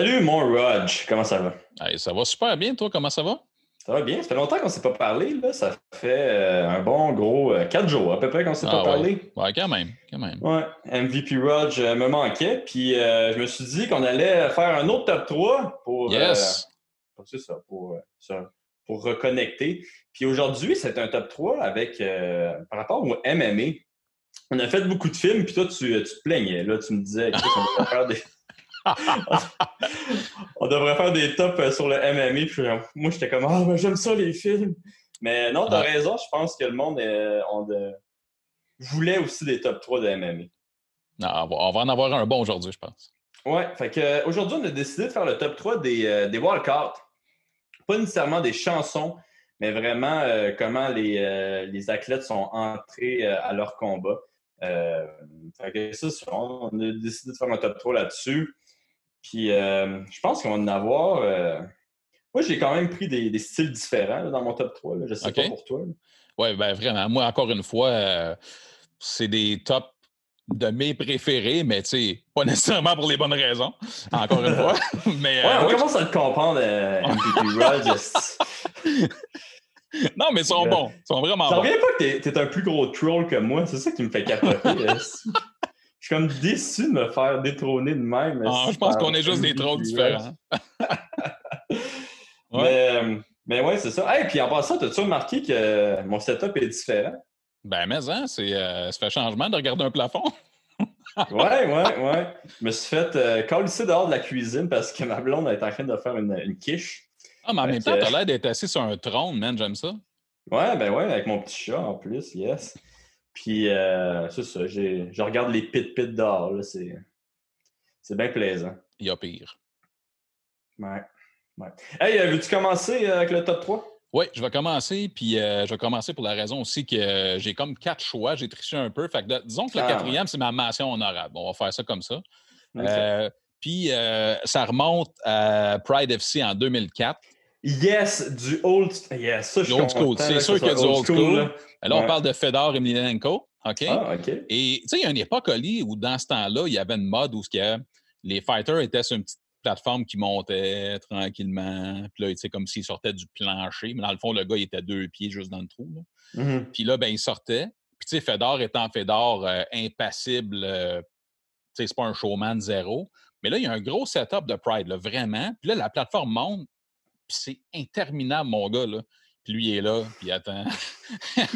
Salut mon Rog, comment ça va? ça va super bien, toi, comment ça va? Ça va bien, ça fait longtemps qu'on ne s'est pas parlé, là. ça fait euh, un bon gros euh, quatre jours à peu près qu'on ne s'est pas Ah parlé. Ouais. quand même, quand même. Ouais, MVP Rog euh, me manquait, puis euh, je me suis dit qu'on allait faire un autre top 3 pour, euh, Yes! pour, ça, pour, ça, pour reconnecter. Puis aujourd'hui, c'est un top 3 avec, par rapport au MMA. On a fait beaucoup de films, puis toi, tu, tu te plaignais. Là, tu me disais, on devrait faire des... on devrait faire des tops euh, sur le MMA. Puis euh, moi, j'étais comme, ah, ben, j'aime ça, les films. Mais non, t'as Ouais. raison. Je pense que le monde euh, on voulait aussi des top 3 de MMA. Non, on, va, en avoir un bon aujourd'hui, je pense. Ouais, fait que aujourd'hui, on a décidé de faire le top 3 des, euh, des. Pas nécessairement des chansons, mais vraiment comment les, les athlètes sont entrés à leur combat. Fait que ça, on a décidé de faire un top 3 là-dessus. Puis euh, je pense qu'on va en avoir. euh, Moi, j'ai quand même pris des, des styles différents là, dans mon top 3. là. Je sais pas pour toi. Oui, ben vraiment. Moi, encore une fois, euh, c'est des tops de mes préférés, mais tu sais, pas nécessairement pour les bonnes raisons, encore une fois. mais, Ouais, on ouais, commence à le comprendre, MVP non, mais ils sont bons. Ils sont vraiment Ça bons. revient pas que t'es, t'es un plus gros troll que moi. C'est ça qui me fait capoter. Suis comme déçu de me faire détrôner de même. Ah, je pense qu'on est juste des trolls différents. Ouais. Mais, mais ouais, c'est ça. Et puis en passant, t'as-tu remarqué que mon setup est différent? Ben, mais hein, c'est, euh, ça fait changement de regarder un plafond. Ouais, ouais, ouais. Je me suis fait euh, calisser dehors de la cuisine parce que ma blonde est en train de faire une, une quiche. Ah, mais en Fait même que- temps, t'as l'air d'être assis sur un trône, man, j'aime ça. Ouais, ben ouais, avec mon petit chat en plus, yes. Puis euh, c'est ça, j'ai, je regarde les pit-pit dehors, là, c'est, c'est bien plaisant. Il y a pire. Ouais. ouais. Hey, euh, veux-tu commencer euh, avec le top 3? Oui, je vais commencer, puis euh, je vais commencer pour la raison aussi que euh, j'ai comme quatre choix, j'ai triché un peu. Fait que disons que le Ah, quatrième, c'est ma mention honorable. On va faire ça comme ça. Euh, puis ça remonte à Pride FC en 2004. Yes, du old... Yes, ça, je old school. C'est sûr que qu'il y a du old school. Là, on parle de Fedor Emelianenko. OK? Ah, OK. Et tu sais, il y a une époque, Oli, où dans ce temps-là, il y avait une mode où a- les fighters étaient sur une petite plateforme qui montait tranquillement. Puis là, tu sais, comme s'ils sortaient du plancher. Mais dans le fond, le gars, il était deux pieds juste dans le trou. là. Mhm. Puis là, ben, il sortait. Puis, tu sais, Fedor étant Fedor, euh, impassible, euh, tu sais, c'est pas un showman zéro. Mais là, il y a un gros setup de Pride, là, vraiment. Puis là, la plateforme monte, puis c'est interminable, mon gars, là. Puis lui, il est là, puis il attend.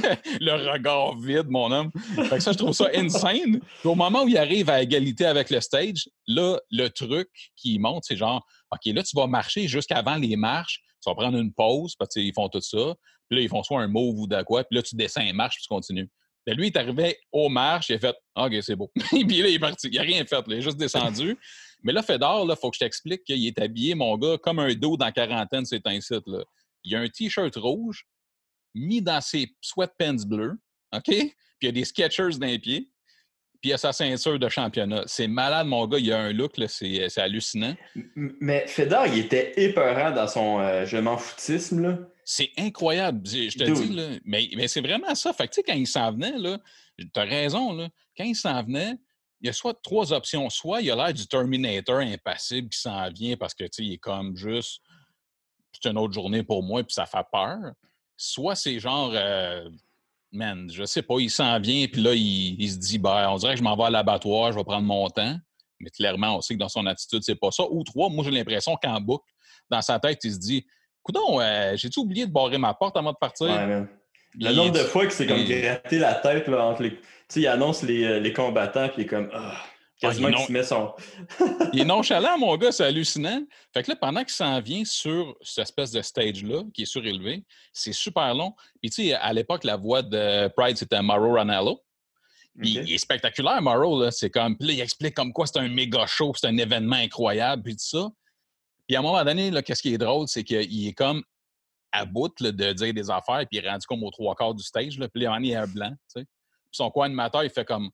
le regard vide, mon homme. Fait que ça, je trouve ça insane. Puis au moment où il arrive à égalité avec le stage, là, le truc qui monte, c'est genre, OK, là, tu vas marcher jusqu'avant les marches, tu vas prendre une pause, parce qu'ils font tout ça. Puis là, ils font soit un move ou de quoi, puis là, tu descends les marches, puis tu continues. Puis lui, il est arrivé aux marches, il a fait OK, c'est beau. puis là, il est parti. Il n'a rien fait, là, il est juste descendu. Mais là, Fedor, il faut que je t'explique qu'il est habillé, mon gars, comme un dos dans quarantaine, c'est un site. Là. Il a un T-shirt rouge mis dans ses sweatpants bleus, OK? Puis il y a des Skechers dans les pieds, puis il a sa ceinture de championnat. C'est malade, mon gars. Il a un look, là, c'est hallucinant. Mais Fedor, il était épeurant dans son euh, je m'en foutisme, là. C'est incroyable, je te dis, là. Mais, mais c'est vraiment ça. Fait que, tu sais, quand il s'en venait, là, t'as raison, là. Quand il s'en venait, il y a soit trois options. Soit il a l'air du Terminator impassible qui s'en vient parce que, tu sais, il est comme juste, c'est une autre journée pour moi, puis ça fait peur. Soit c'est genre, euh, man, je sais pas, il s'en vient, puis là, il, il se dit, ben, on dirait que je m'en vais à l'abattoir, je vais prendre mon temps. Mais clairement, on sait que dans son attitude, c'est pas ça. Ou trois, moi, j'ai l'impression qu'en boucle, dans sa tête, il se dit, Coudon, euh, j'ai-tu oublié de barrer ma porte avant de partir? Ouais. Le Il- nombre de fois que c'est comme il- gratter la tête là, entre les. Tu sais, il annonce les, euh, les combattants, puis il est comme. Ah, quasiment Ah, il qu'il non- se met son. Il est nonchalant, mon gars, c'est hallucinant. Fait que là, pendant qu'il s'en vient sur cette espèce de stage-là, qui est surélevé, c'est super long. Puis, tu sais, à l'époque, la voix de Pride, c'était Mauro Ranallo. Puis, Ok. il est spectaculaire, là. C'est comme, puis là, il explique comme quoi c'est un méga show, c'est un événement incroyable, puis tout ça. Puis, à un moment donné, là, qu'est-ce qui est drôle, c'est qu'il est comme à bout là, de dire des affaires, puis il est rendu comme aux trois quarts du stage, là. Puis, il y a un blanc, tu sais. Puis, son co-animateur, il fait comme,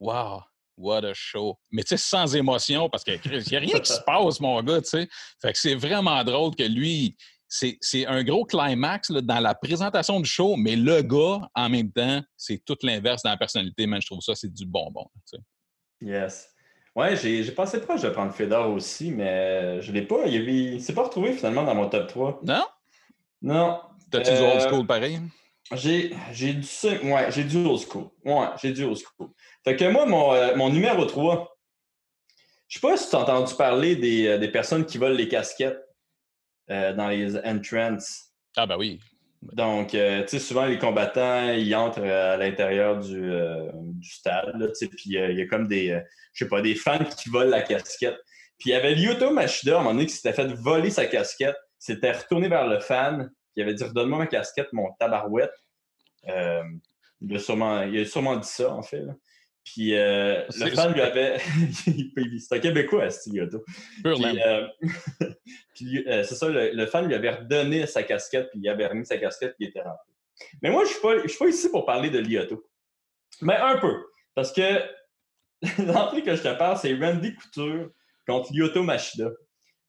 wow, What a show. Mais tu sais, sans émotion, parce qu'il n'y a rien qui se passe, mon gars, tu sais. Fait que c'est vraiment drôle que lui, c'est un gros climax là, dans la présentation du show, mais le gars, en même temps, c'est tout l'inverse dans la personnalité, mais je trouve ça, c'est du bonbon. tu sais. Yes. Ouais, j'ai pensé proche de prendre Fedor aussi, mais je ne l'ai pas. Il ne s'est pas retrouvé finalement dans mon top 3. Non? Non. T'as-tu du old school pareil? J'ai du, ouais, j'ai du old school. Ouais, j'ai du old school. Fait que moi, mon, euh, mon numéro 3, je sais pas si tu as entendu parler des, euh, des, personnes qui volent les casquettes euh, dans les entrances. Ah, ben oui. Donc, tu sais, souvent, les combattants, ils entrent à l'intérieur du, du, stade, puis il y a comme des, je sais pas, des fans qui volent la casquette. Puis il y avait Lyoto Machida, à un moment donné, qui s'était fait voler sa casquette, s'était retourné vers le fan, qui avait dit Redonne-moi ma casquette, mon tabarouette. Euh, il, a sûrement, il a sûrement dit ça, en fait. Puis euh, le fan lui avait. c'est un Québécois, Stilioto. Puis, euh, puis c'est ça, le, fan lui avait redonné sa casquette, puis il avait remis sa casquette, puis il était rentré. Mais moi, je ne suis, pas ici pour parler de Lyoto. Mais un peu. Parce que l'entrée que je te parle, c'est Randy Couture contre Lyoto Machida.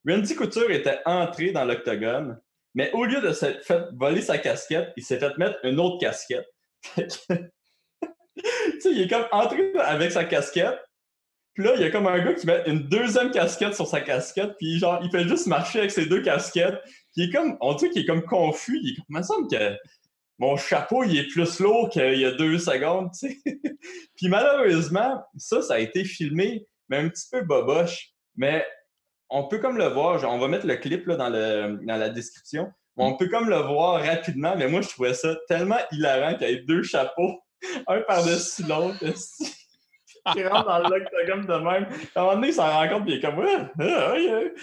Randy Couture était entré dans l'octogone mais au lieu de se faire voler sa casquette, il s'est fait mettre une autre casquette. tu sais, il est comme entré avec sa casquette. Puis là, il y a comme un gars qui met une deuxième casquette sur sa casquette. Puis genre, il fait juste marcher avec ses deux casquettes. Il est comme, on dit qu'il est comme confus. Il est comme, il me semble que mon chapeau, il est plus lourd qu'il y a deux secondes, puis malheureusement, ça, ça a été filmé, mais un petit peu boboche. Mais on peut comme le voir, on va mettre le clip dans, la description. On peut comme le voir rapidement, mais moi, je trouvais ça tellement hilarant qu'il y ait deux chapeaux, un par-dessus l'autre, qui rentre dans l'octogone de même. À un moment donné, il s'en rend compte, puis il est comme, ouais,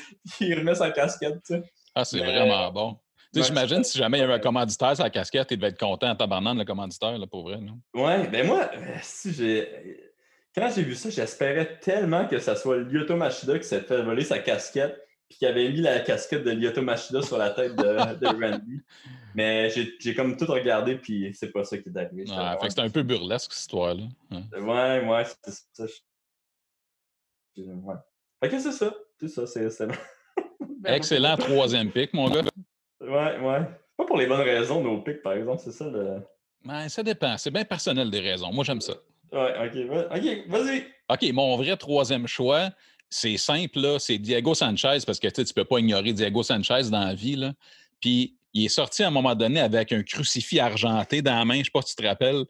il remet sa casquette, tu sais. Ah, c'est vraiment bon. Tu sais, j'imagine si jamais il y avait un commanditaire sur la casquette, il devait être content en tabarnant le commanditaire, là, pour vrai. Non? Ouais, ben moi, euh, si j'ai quand j'ai vu ça, j'espérais tellement que ça soit Lyoto Machida qui s'est fait voler sa casquette puis qui avait mis la casquette de Lyoto Machida sur la tête de, Randy. Mais j'ai comme tout regardé, puis c'est pas ça qui est arrivé. Ah, fait que c'était un peu burlesque, cette histoire-là. Hein. Ouais, ouais, c'est ça. Ouais. Fait que c'est ça. C'est ça, c'est... Excellent troisième pic, mon gars. Ouais, ouais. Pas pour les bonnes raisons, nos pics, par exemple, c'est ça le... Ça dépend. C'est bien personnel des raisons. Moi, j'aime ça. Ouais, OK. Vas-y. OK, mon vrai troisième choix, c'est simple, là, c'est Diego Sanchez, parce que tu ne peux pas ignorer Diego Sanchez dans la vie. Là. Puis il est sorti à un moment donné avec un crucifix argenté dans la main, je ne sais pas si tu te rappelles.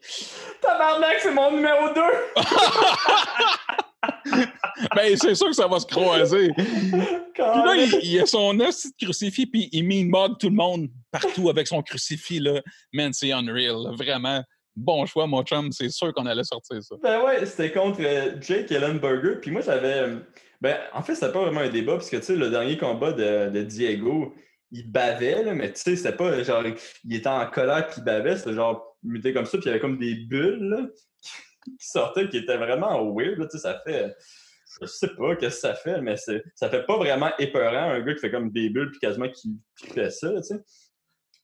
Tabarnak, c'est mon numéro 2! ben, c'est sûr que ça va se croiser. puis là, il, a son petit crucifix, puis il mine mode tout le monde partout avec son crucifix. Là. Man, c'est unreal, vraiment bon choix, mon chum. C'est sûr qu'on allait sortir ça. Ben ouais, c'était contre euh, Jake Ellenberger. Puis moi, j'avais. Euh, ben, en fait, c'était pas vraiment un débat, parce que, tu sais, le dernier combat de, Diego, il bavait, là, mais tu sais, c'était pas genre. Il était en colère qu'il bavait, c'était genre muté comme ça, puis il y avait comme des bulles, là, qui sortaient, qui étaient vraiment weird, tu sais, ça fait. Je sais pas qu'est-ce que ça fait, mais ça fait pas vraiment épeurant, un gars qui fait comme des bulles, puis quasiment qui, fait ça, tu sais.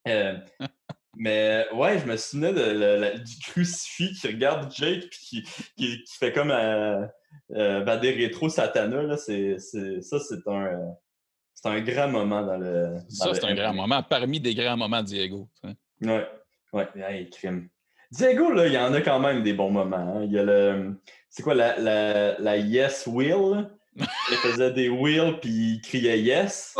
Euh, Mais ouais, je me souvenais de, du crucifix qui regarde Jake puis qui, qui, fait comme euh, euh, des rétro Satana. Là, c'est, ça, c'est un, c'est un grand moment dans le. ça, c'est un grand moment, parmi des grands moments de Diego. Ouais, ouais, hey, crime. Diego, là, il y en a quand même des bons moments. Hein. Il y a le. C'est quoi la, la, la Yes Will? il faisait des Will puis il criait Yes.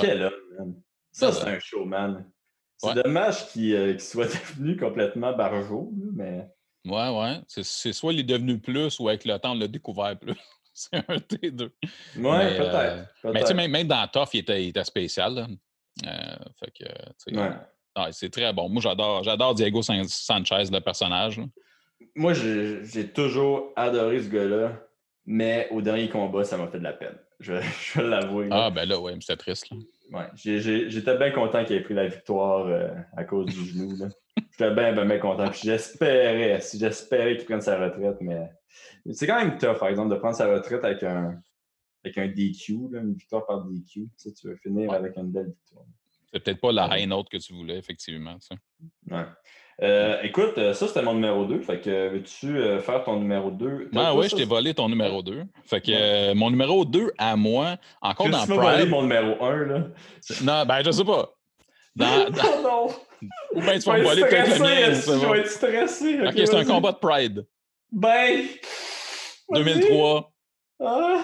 Quel homme, ça, c'est un showman. C'est dommage euh, qu'il soit devenu complètement barjot, mais. Ouais, ouais. C'est soit il est devenu plus ou avec le temps, on l'a découvert plus. c'est un des deux. Ouais, peut-être. mais tu sais, même, dans Tough, il était, il était spécial. Euh, fait que, ouais. c'est très bon. Moi, j'adore, j'adore Diego Sanchez, le personnage. Moi, j'ai toujours adoré ce gars-là, mais au dernier combat, ça m'a fait de la peine. Je, je vais l'avouer. Ah, ben là, ouais, c'était triste. Là. Ouais, j'étais bien content qu'il ait pris la victoire euh, à cause du genou. J'étais bien, bien, bien content. J'espérais, j'espérais qu'il prenne sa retraite, mais c'est quand même tough, par exemple, de prendre sa retraite avec un, avec un DQ, une victoire par DQ. Tu, sais, tu veux finir avec une belle victoire. C'est peut-être pas la high note que tu voulais, effectivement. Ça. Ouais. Euh, écoute, euh, ça c'était mon numéro 2. Fait que veux-tu euh, faire ton numéro 2? Ah oui, je t'ai volé ton numéro 2. Fait que mon numéro 2 à moi, encore dans Prime. Tu volé mon numéro 1, là. Non, ben je sais pas. Dans, oh non! Ou bien tu vas me voler peut-être le mien. Je vais être stressé? Ok, c'est un combat de Pride. Ben, 2003. Ah,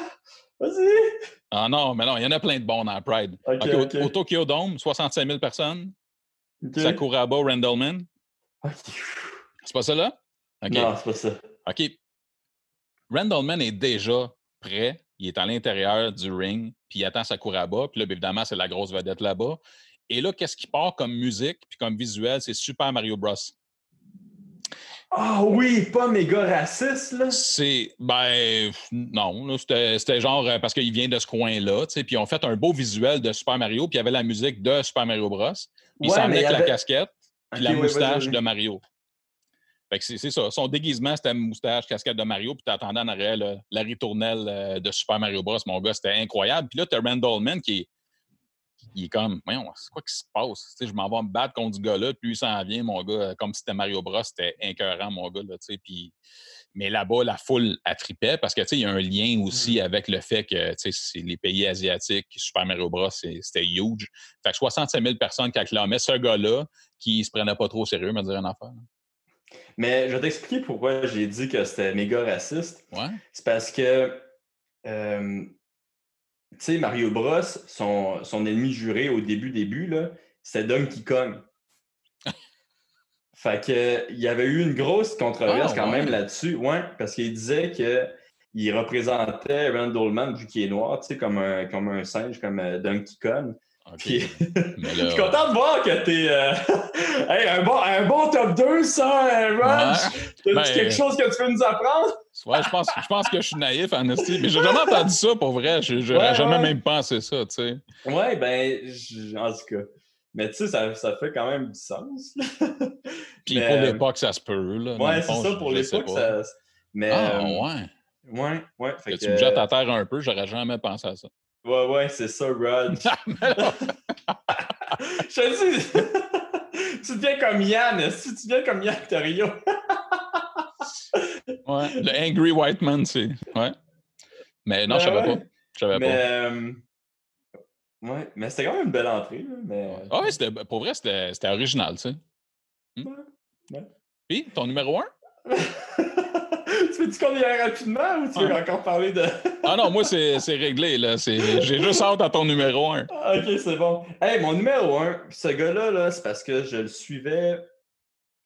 vas-y. Ah non, mais non, il y en a plein de bons dans Pride. Au-. Au, Tokyo Dome, 65 000 personnes. Sakuraba, Randallman. C'est pas ça là? Non, c'est pas ça. OK. Randallman est déjà prêt. Il est à l'intérieur du ring, puis il attend Sakuraba. Puis là, évidemment, c'est la grosse vedette là-bas. Et là, qu'est-ce qui part comme musique puis comme visuel? C'est Super Mario Bros. Ah oui, pas méga raciste, là. C'est. Ben, non. C'était genre euh, parce qu'il vient de ce coin-là. tu sais, Puis ils ont fait un beau visuel de Super Mario, puis il y avait la musique de Super Mario Bros. Puis il s'en avec la casquette, puis Ok, la ouais, moustache de Mario. Fait que c'est ça. Son déguisement, c'était moustache, casquette de Mario, puis t'attendais en arrière là, la ritournelle euh, de Super Mario Bros. Mon gars, c'était incroyable. Puis là, t'as Randallman qui est, il est comme, voyons, c'est quoi qui se passe? Je m'en vais me battre contre ce gars-là, puis lui, il s'en vient, mon gars, comme si c'était Mario Bros. C'était écœurant, mon gars, là, tu sais. Puis, mais là-bas, la foule attripait parce que, il y a un lien aussi avec le fait que, c'est les pays asiatiques, Super Mario Bros., c'était huge. Fait que 65 000 personnes qui acclamaient ce gars-là qui se prenait pas trop au sérieux, me dire une affaire. là. Mais je vais t'expliquer pourquoi j'ai dit que c'était méga raciste. Ouais. C'est parce que, euh, tu sais, Mario Bros, son, son ennemi juré au début, début, c'était Donkey Kong. fait que, il y avait eu une grosse controverse Ah, quand ouais. même là-dessus, ouais, parce qu'il disait que il représentait Randallman, vu qu'il est noir, tu sais, comme un, comme un singe, comme euh, Donkey Kong. Puis, Mais je suis content de voir que t'es. euh, hey, un, bon, un bon top 2, ça, euh, Raj! T'as-tu Ben, quelque chose que tu peux nous apprendre? ouais, je pense, je pense que je suis naïf, en esti, Mais j'ai jamais entendu ça pour vrai. Je- J'aurais Ouais, jamais ouais. même pensé ça, tu sais. Ouais, ben, en tout cas. Mais tu sais, ça, ça fait quand même du sens. Puis Mais, pour euh, l'époque, ça se peut. Là, Ouais, c'est ça, pour l'époque, ça. Mais. Ah, ouais. ouais, ouais. Fait Que que, tu me jettes à terre un peu, j'aurais jamais pensé à ça. Ouais, ouais, c'est ça. Mais là, Je te dis, tu deviens comme Yann. Si tu deviens comme Yann Torrio. ouais, le Angry White Man, c'est. Ouais. Mais non, Ben je savais ouais. pas. Je savais Mais. pas. euh, Ouais, mais c'était quand même une belle entrée. Là, mais... Ah ouais, c'était- pour vrai, c'était c'était original, tu sais. Hmm? Ouais, ouais. Puis, ton numéro un? Tu veux-tu qu'on y aille rapidement ou tu veux Ah. encore parler de. Ah non, moi, c'est c'est réglé, là. C'est- J'ai juste hâte à ton numéro un. Ah, ok, c'est bon. Hey, mon numéro un, ce gars-là, là, c'est parce que je le suivais.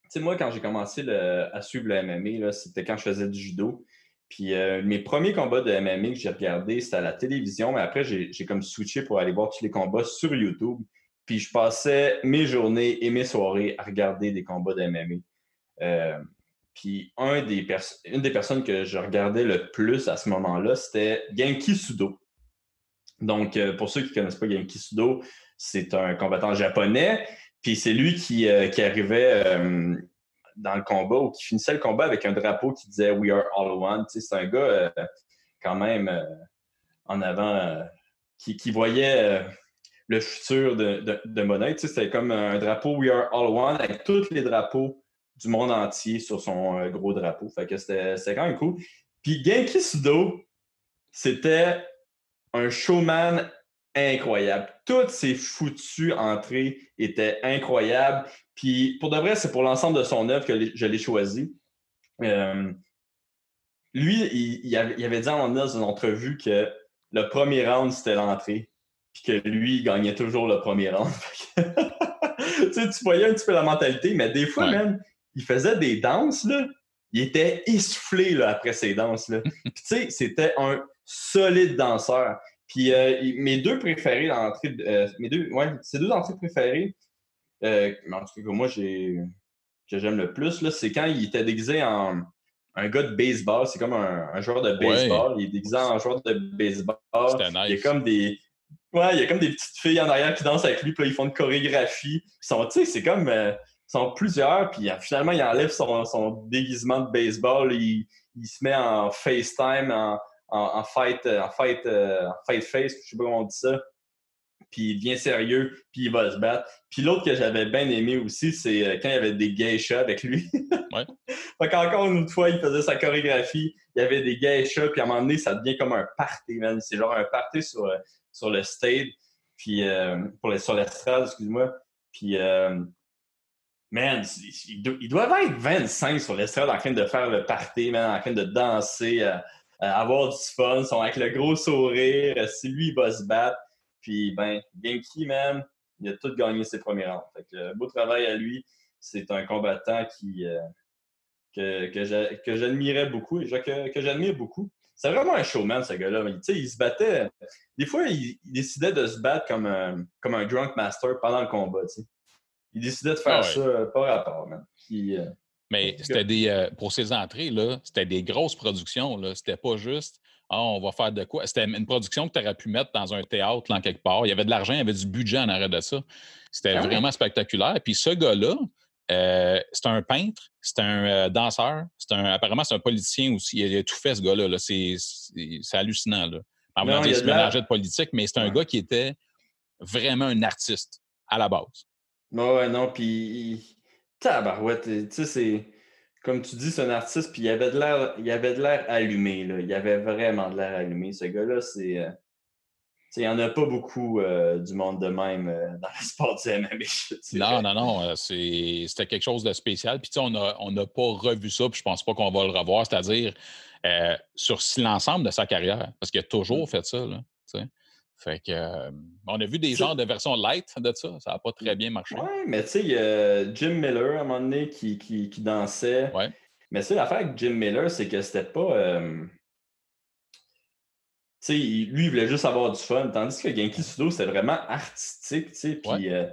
Tu sais, moi, quand j'ai commencé le- à suivre le MMA, là, c'était quand je faisais du judo. Puis euh, mes premiers combats de MMA que j'ai regardés, c'était à la télévision, mais après, j'ai j'ai comme switché pour aller voir tous les combats sur YouTube. Puis je passais mes journées et mes soirées à regarder des combats de MMA. Euh, puis une des personnes que je regardais le plus à ce moment-là, c'était Genki Sudo. Donc, euh, pour ceux qui ne connaissent pas Genki Sudo, c'est un combattant japonais. Puis c'est lui qui, euh, arrivait euh, dans le combat ou qui finissait le combat avec un drapeau qui disait We are all one. C'est un gars quand même en avant qui, voyait le futur de, de, sais, c'était comme un drapeau We are all one avec tous les drapeaux du monde entier sur son euh, gros drapeau. Fait que c'était quand même cool. Puis Genki Sudo, c'était un showman incroyable. Toutes ses foutues entrées étaient incroyables. Puis pour de vrai, c'est pour l'ensemble de son œuvre que je l'ai choisi. Euh, lui, il, il avait, dit en dans une entrevue que le premier round, c'était l'entrée. Puis que lui, il gagnait toujours le premier round. Tu sais, tu voyais un petit peu la mentalité, mais des fois, Ouais. même, il faisait des danses, là. Il était essoufflé là, après ces danses-là. Puis tu sais, c'était un solide danseur. Puis euh, mes deux préférés d'entrée, de- euh, mes deux, ouais, ces deux entrées préférées, euh, mais en tout cas que moi j'ai que j'aime le plus, là, c'est quand il était déguisé en un gars de baseball. C'est comme un, un joueur de baseball. Il est déguisé en joueur de baseball. C'était Il y a nice. comme des. Ouais, il y a comme des petites filles en arrière qui dansent avec lui, puis là, ils font une chorégraphie. Ils sont, tu sais, c'est comme. Sont plusieurs, puis euh, finalement, il enlève son, son déguisement de baseball. Il, il se met en FaceTime, en, en, en fight, euh, en fight, euh, en fight face, je sais pas comment on dit ça. Puis il devient sérieux, puis il va se battre. Puis l'autre que j'avais bien aimé aussi, c'est euh, quand il y avait des geishas avec lui. Ouais. fait qu'encore une autre fois, il faisait sa chorégraphie, il y avait des geishas, puis à un moment donné, ça devient comme un party, man. C'est genre un party sur, sur le stage, puis euh, pour les, sur l'estrade, excuse-moi. Puis, euh, man, il, do- il doivent être 25 sur l'estrade en train de faire le party, man, en train de danser. euh, avoir du fun, sont avec le gros sourire. Si lui, il va se battre, puis ben, Genki, man, il a tout gagné ses premiers rounds. Fait que, beau travail à lui. C'est un combattant qui, que, que j'admirais beaucoup que, que j'admire beaucoup. C'est vraiment un showman, ce gars-là. Il, il se battait. Des fois, il, décidait de se battre comme un, comme un drunk master pendant le combat. Il décidait de faire ah ça euh, pas rapport, man. Euh, Mais c'était des. Euh, pour ses entrées, là, c'était des grosses productions. Là. C'était pas juste. Ah, on va faire de quoi? C'était une production que tu aurais pu mettre dans un théâtre, là, quelque part. Il y avait de l'argent, il y avait du budget en arrêt de ça. C'était ah vraiment spectaculaire. Puis ce gars-là, euh, c'est un peintre, c'est un euh, danseur, c'est un, apparemment c'est un politicien aussi. Il a, tout fait ce gars-là. C'est, hallucinant. Là. En non, il se mélangeait de politique, mais c'est un gars qui était vraiment un artiste à la base. Ouais, non, puis tabarouette, tu sais, c'est comme tu dis, c'est un artiste, puis il avait de l'air, il avait de l'air allumé, là. Il avait vraiment de l'air allumé. Ce gars-là, c'est. Euh, il n'y en a pas beaucoup euh, du monde de même euh, dans le sport du MMA. Non, non, non. Euh, c'était quelque chose de spécial. Puis, on n'a on pas revu ça, puis je pense pas qu'on va le revoir, c'est-à-dire sur l'ensemble de sa carrière, parce qu'il a toujours mm. fait ça. Là, fait que, on a vu des genres de versions light de ça. Ça n'a pas très bien marché. Oui, mais tu sais, il y a Jim Miller à un moment donné qui, qui, qui dansait. Ouais. Mais tu sais, l'affaire avec Jim Miller, c'est que c'était pas sais, lui, il voulait juste avoir du fun, tandis que Genki Sudo, c'était vraiment artistique, tu sais, puis euh,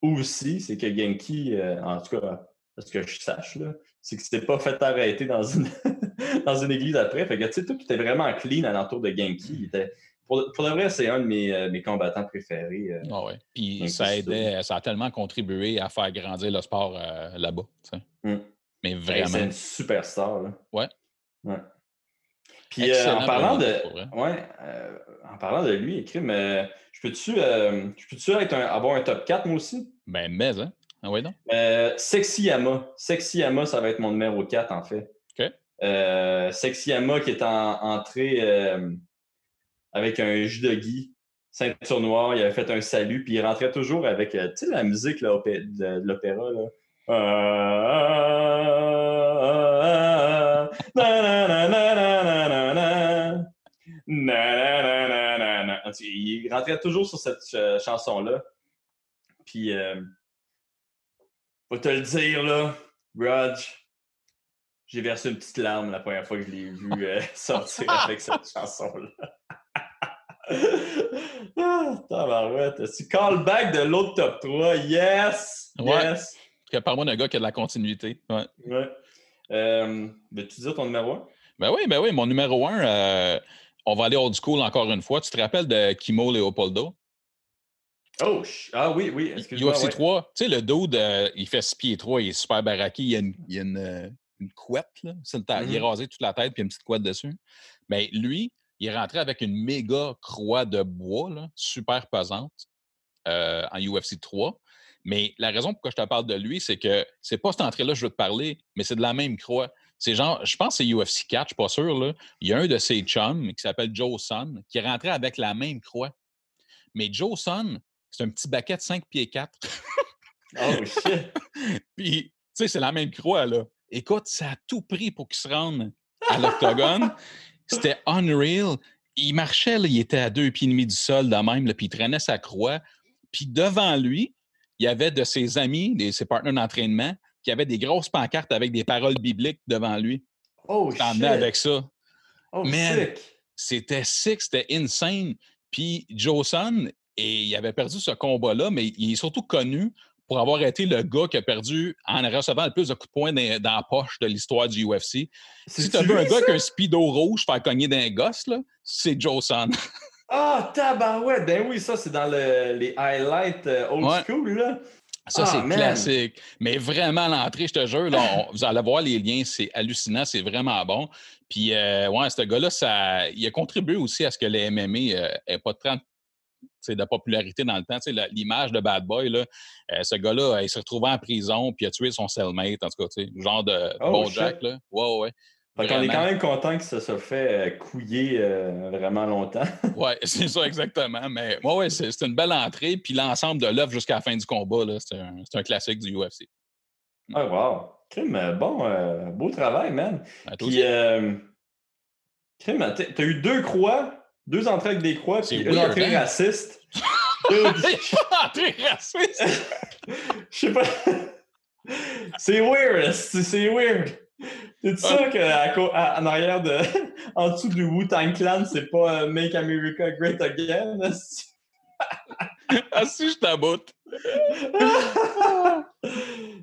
aussi, c'est que Genki, euh, en tout cas, parce que je sache, là, c'est que c'était pas fait arrêter dans une, dans une église après, fait que, tu sais, tout était vraiment clean à l'entour de Genki, était... Pour, pour, vrai, c'est un de mes, euh, mes combattants préférés. ah ouais. Puis ça a ça a tellement contribué à faire grandir le sport là-bas. Mmh. Mais vraiment. C'est une superstar. Là. Ouais. ouais. Puis euh, en parlant de. Ouais, euh, en parlant de lui, écrit, mais je peux-tu euh, peux avoir un top 4 moi aussi? Ben, mais, hein? Ah ouais, non? Sexy Yama. Sexy Yama, ça va être mon numéro 4, en fait. OK. Sexy Yama qui est en, entré avec un judogi, ceinture noire, il avait fait un salut, puis il rentrait toujours avec, tu sais, la musique là, de, l'opéra, là. Il rentrait toujours sur cette euh, chanson-là. Puis, euh, faut te le dire, là, Rudge, j'ai versé une petite larme la première fois que je l'ai vu euh, sortir avec cette chanson-là. Ah, C'est callback de l'autre top 3. Yes! Yes! Par-moi d'un gars qui a de la continuité. Ouais. ouais. Euh, Veux-tu dire ton numéro 1? Ben oui, ben oui. Mon numéro 1, on va aller old school encore une fois. Tu te rappelles de Kimo Leopoldo? Oh, ah oui, oui. UFC 3, tu sais, le dos, il fait 6 pieds 3, il est super baraqué, il y a une, il a une, euh, couette, là. Il est mm-hmm. rasé toute la tête, puis une petite couette dessus. Mais lui, il est rentré avec une méga croix de bois, là, super pesante, euh, en UFC 3. Mais la raison pourquoi je te parle de lui, c'est que c'est pas cette entrée-là que je veux te parler, mais c'est de la même croix. C'est genre, je pense que c'est UFC 4, je suis pas sûr. Là. Il y a un de ses chums qui s'appelle Joe Sun qui est rentré avec la même croix. Mais Joe Sun, c'est un petit baquet de 5 pieds 4. oh shit! Puis, tu sais, c'est la même croix, là. Écoute, ça a tout pris pour qu'il se rende à l'octogone. C'était unreal. Il marchait, là, il était à deux pieds et demi du sol, de même, là, puis il traînait sa croix. Puis devant lui, il y avait de ses amis, de ses partenaires d'entraînement, qui avait des grosses pancartes avec des paroles bibliques devant lui. Oh, shit! avec ça. Oh, C'était sick, c'était insane. Puis Joson, et il avait perdu ce combat-là, mais il est surtout connu pour avoir été le gars qui a perdu en recevant le plus de coups de poing dans, la poche de l'histoire du UFC. Si tu as vu un gars avec un speedo rouge faire cogner d'un gosse, c'est Joson. Ah, tabarouette! Ben oui, ça, c'est dans les highlights euh, old school, là. Ça, c'est ah, classique. Mais vraiment, l'entrée, je te jure, là, vous allez voir les liens, c'est hallucinant, c'est vraiment bon. Puis, euh, ouais, ce gars-là, ça, il a contribué aussi à ce que les MMA n'aient pas de de popularité dans le temps. L'image de Bad Boy, là, euh, ce gars-là, il s'est retrouvé en prison puis il a tué son cellmate, en tout cas, genre de oh, bon Jack. Là. Ouais, ouais. On est quand même content que ça se fait euh, couiller euh, vraiment longtemps. oui, c'est ça exactement. Mais ouais, ouais, c'est une belle entrée. Puis l'ensemble de l'œuvre jusqu'à la fin du combat, c'est un, un, classique du UFC. Ah, wow. Crime, euh, bon, beau travail, man. Puis, Crime, t'as eu deux croix, deux entrées avec des croix, puis une weird, entrée hein? raciste. Entrée raciste! Je sais pas. C'est weird, c'est weird. C'est ça qu'en arrière de. En dessous du Wu-Tang Clan, c'est pas euh, Make America Great Again? Ah si, je t'aboute.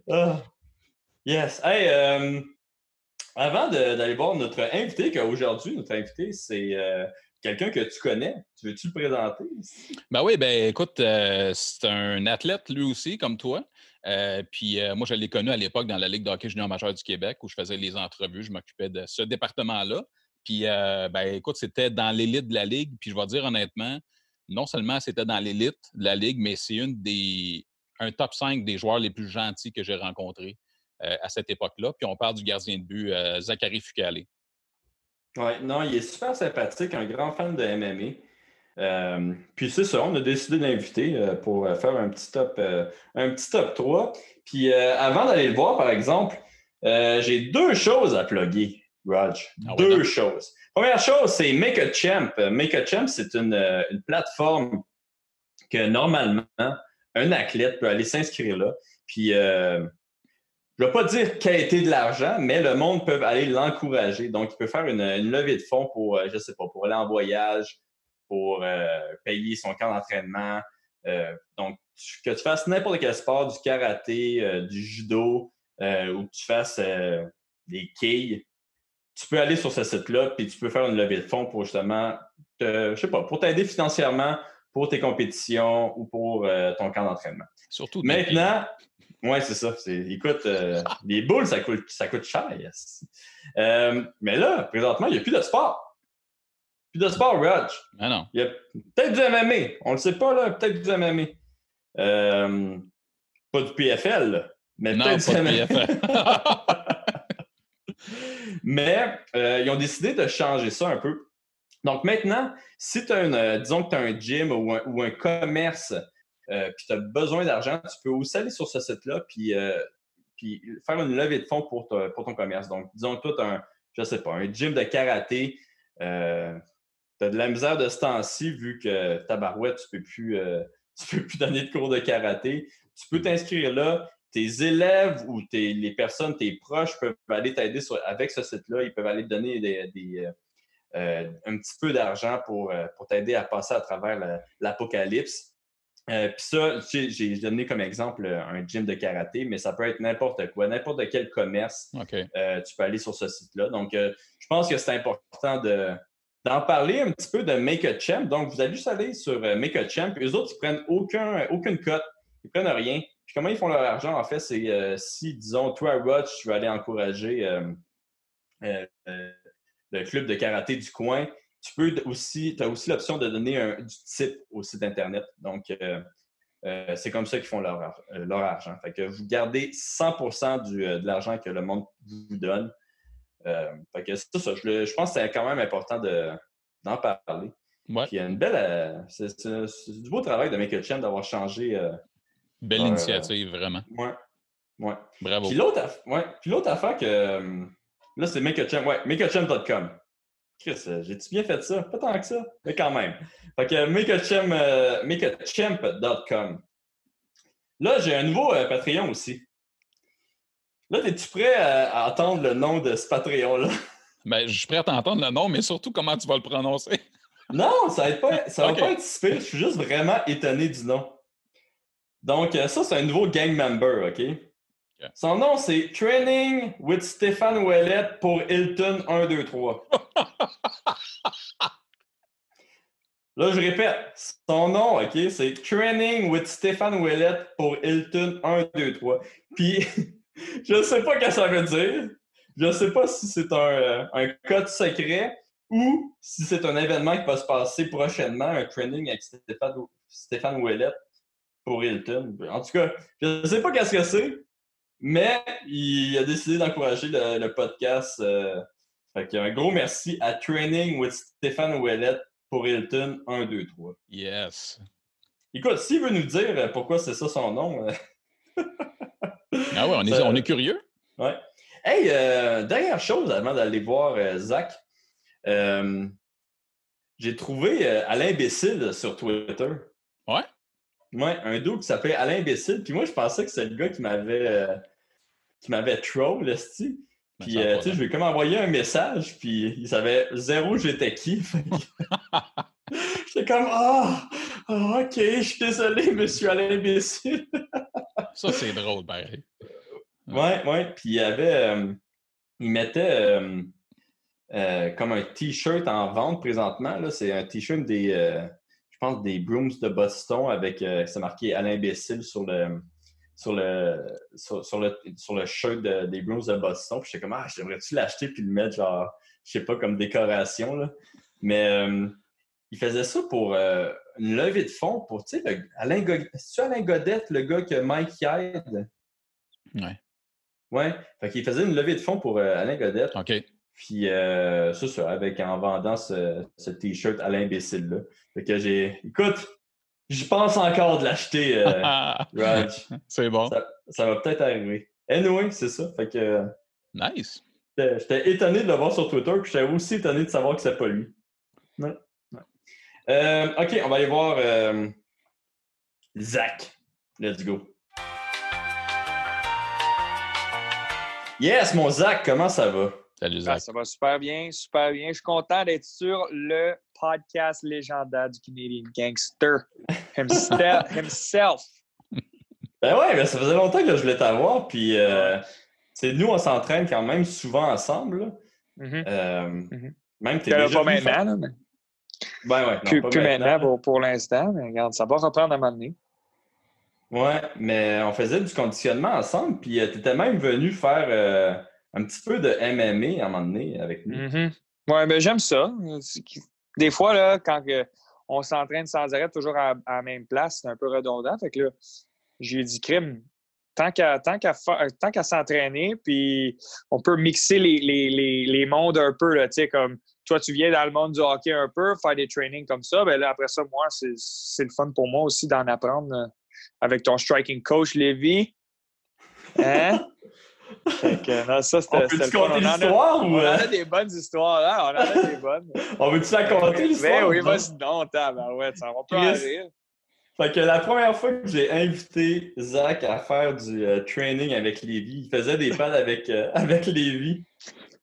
Ah. Yes. Hey, euh, avant d'aller voir notre invité, qu'aujourd'hui, notre invité, c'est euh, quelqu'un que tu connais. Tu veux-tu le présenter? Ben oui, ben écoute, euh, c'est un athlète lui aussi, comme toi. Euh, puis euh, moi, je l'ai connu à l'époque dans la Ligue de hockey junior majeur du Québec où je faisais les entrevues, je m'occupais de ce département-là. Puis, ben écoute, c'était dans l'élite de la Ligue. Puis je vais dire honnêtement, non seulement c'était dans l'élite de la Ligue, mais c'est une des un top 5 des joueurs les plus gentils que j'ai rencontrés à cette époque-là. Puis on parle du gardien de but, Zachary Fucalé. Ouais, non, il est super sympathique, un grand fan de MMA. Euh, puis c'est ça, on a décidé d'inviter euh, pour euh, faire un petit top, euh, un petit top 3. Puis avant d'aller le voir, par exemple, j'ai deux choses à plugger, Raj. Ah deux choses. Première chose, c'est Make a Champ. Make a Champ, c'est une, une plateforme que normalement, un athlète peut aller s'inscrire là. Puis je ne vais pas dire qualité de l'argent, mais le monde peut aller l'encourager. Donc, il peut faire une, une levée de fonds pour, euh, je sais pas, pour aller en voyage, pour euh, payer son camp d'entraînement. Euh, donc, tu- que tu fasses n'importe quel sport, du karaté, du judo, ou que tu fasses des quilles, tu peux aller sur ce site-là, puis tu peux faire une levée de fonds pour justement, te, je sais pas, pour t'aider financièrement pour tes compétitions ou pour ton camp d'entraînement. Surtout. Maintenant, ouais, c'est ça. écoute, euh, les boules, ça coûte, ça coûte cher. yes. Euh, mais là, présentement, il n'y a plus de sport. Plus de sport, Raj. Ah non. Il y a peut-être du MMA. On ne le sait pas, là. Peut-être du MMA. Euh, pas du PFL, là, mais peut-être du MMA. PFL. Mais ils ont décidé de changer ça un peu. Donc maintenant, si tu as une, disons que tu as un gym ou un, ou un commerce, euh, puis tu as besoin d'argent, tu peux aussi aller sur ce site-là, puis, euh, puis faire une levée de fonds pour, ton commerce. Donc, disons que toi, tu un, je sais pas, un gym de karaté, euh, tu as de la misère de ce temps-ci, vu que ta barouette, tu peux plus, tu peux plus donner de cours de karaté. Tu peux t'inscrire là. Tes élèves ou tes, les personnes, tes proches peuvent aller t'aider avec ce site-là. Ils peuvent aller te donner des, des, un petit peu d'argent pour, pour t'aider à passer à travers la- l'apocalypse. Euh, Puis ça, j'ai donné comme exemple euh, un gym de karaté, mais ça peut être n'importe quoi, n'importe quel commerce euh, tu peux aller sur ce site-là. Donc, euh, je pense que c'est important de, d'en parler un petit peu de Make a Champ. Donc, vous allez juste aller sur Make a Champ. Eux autres, ils prennent aucun, aucune cote. Ils prennent rien. Puis comment ils font leur argent, en fait, c'est si, disons, toi, Roach, tu veux aller encourager le club de karaté du coin, tu peux aussi, tu as aussi l'option de donner un, du type au site Internet. Donc, euh, euh, c'est comme ça qu'ils font leur, euh, leur argent. Fait que vous gardez 100 du, de l'argent que le monde vous donne. Euh, fait que c'est ça. Je, je pense que c'est quand même important de- d'en parler. Ouais. Puis il y a une belle. c'est, c'est- c'est du beau travail de Michael Chen d'avoir changé. Belle initiative, vraiment. ouais. Ouais. Bravo. Puis l'autre, ouais. Puis l'autre affaire que. euh, là, c'est MakeAChamp. Ouais, MakeAChamp.com. Chris, euh, j'ai-tu bien fait ça? Pas tant que ça, mais quand même. Fait que euh, MakeAChamp.com. Là, j'ai un nouveau euh, Patreon aussi. Là, es-tu prêt à, à entendre le nom de ce Patreon-là? Ben, je suis prêt à t'entendre le nom, mais surtout comment tu vas le prononcer. Non, ça va, être pas, ça va pas être. Je suis juste vraiment étonné du nom. Donc, euh, ça, c'est un nouveau gang member, OK? Son nom, c'est Training with Stéphane Ouellet pour Hilton 1, 2, 3. Là, je répète, son nom, OK, c'est Training with Stéphane Ouellet pour Hilton 1, 2, 3. Puis, je ne sais pas ce que ça veut dire. Je ne sais pas si c'est un, euh, un code secret ou si c'est un événement qui va se passer prochainement, un training avec Stéphane, Stéphane Ouellet pour Hilton. En tout cas, je ne sais pas qu'est-ce que c'est, mais il a décidé d'encourager le, le podcast. euh, fait qu'un gros merci à Training with Stéphane Ouellet pour Hilton 1, 2, 3. Yes. Écoute, s'il veut nous dire pourquoi c'est ça son nom. euh, Ah ouais, on est, on est curieux. ouais. Hey, euh, dernière chose avant d'aller voir euh, Zach. J'ai trouvé euh, Alain Bécile sur Twitter. Ouais? Un dos qui s'appelait Alain Bécile. Puis moi, je pensais que c'était le gars qui m'avait euh, qui m'avait troll, esti. Ben, Puis, euh, tu sais, je lui ai comme envoyé un message, puis il savait zéro j'étais qui. J'étais comme, ah, ah, ok, je suis désolé, monsieur Alain Bécile. Ça, c'est drôle, pareil. Ouais, ouais. Puis il y avait. euh, il mettait comme un T-shirt en vente présentement. là. C'est un T-shirt des. Je pense des Brooms de Boston avec. euh, c'est marqué Alain Bécile sur le. Sur le, sur, sur le, sur le shirt de- des Brooms de Boston. Puis j'étais comme, ah, j'aimerais-tu l'acheter puis le mettre, genre, je sais pas, comme décoration. Là. Mais euh, il faisait ça pour euh, une levée de fonds pour, tu sais, Alain, Go- Alain Godette, le gars que Mike aide? Ouais. Ouais. Fait qu'il faisait une levée de fonds pour euh, Alain Godette. OK. Puis, euh, c'est ça, avec, en vendant ce, ce T-shirt à l'imbécile-là. Fait que j'ai. Écoute, je pense encore de l'acheter, euh, c'est bon. Ça, ça va peut-être arriver. Anyway, c'est ça. Fait que Nice. j'étais j'étais étonné de le voir sur Twitter, puis j'étais aussi étonné de savoir que c'est pas lui. Ouais. Ouais. Euh, OK, on va aller voir euh, Zach. Let's go. Yes, mon Zach, comment ça va? Salut, Ah, ça va super bien, super bien. Je suis content d'être sur le podcast légendaire du Canadian Gangster himself. himself. Ben ouais, mais ça faisait longtemps que je voulais t'avoir, puis euh, nous, on s'entraîne quand même souvent ensemble. là. Mhm. Euh, Mhm. Même t'es déjà pas maintenant, là, mais Ben ouais, non, plus, pas plus maintenant maintenant. pour, pour l'instant. Mais regarde, ça va reprendre à un moment donné. Ouais, mais on faisait du conditionnement ensemble, puis tu étais même venu faire euh, un petit peu de MMA à un moment donné avec nous. Ouais, mais j'aime ça. Des fois, là, quand on s'entraîne sans arrêt, toujours à, à la même place, c'est un peu redondant. Fait que là, j'ai dit, crime, tant qu'à tant qu'à fa- tant qu'à s'entraîner, puis on peut mixer les, les, les, les mondes un peu, là, tu sais, comme toi, tu viens dans le monde du hockey un peu, faire des trainings comme ça, ben là, après ça, moi, c'est c'est le fun pour moi aussi d'en apprendre euh, avec ton striking coach, Lévi. Hein? que, non, ça, On peut-tu a- l'histoire on en euh, a des bonnes histoires, hein? On en a des bonnes. on veut-tu la compter Ben l'histoire? oui, vas-y donc, tabarouette, ça, on peut en rire. Fait que la première fois que j'ai invité Zach à faire du euh, training avec Lévi, il faisait des pads avec, euh, avec Lévi.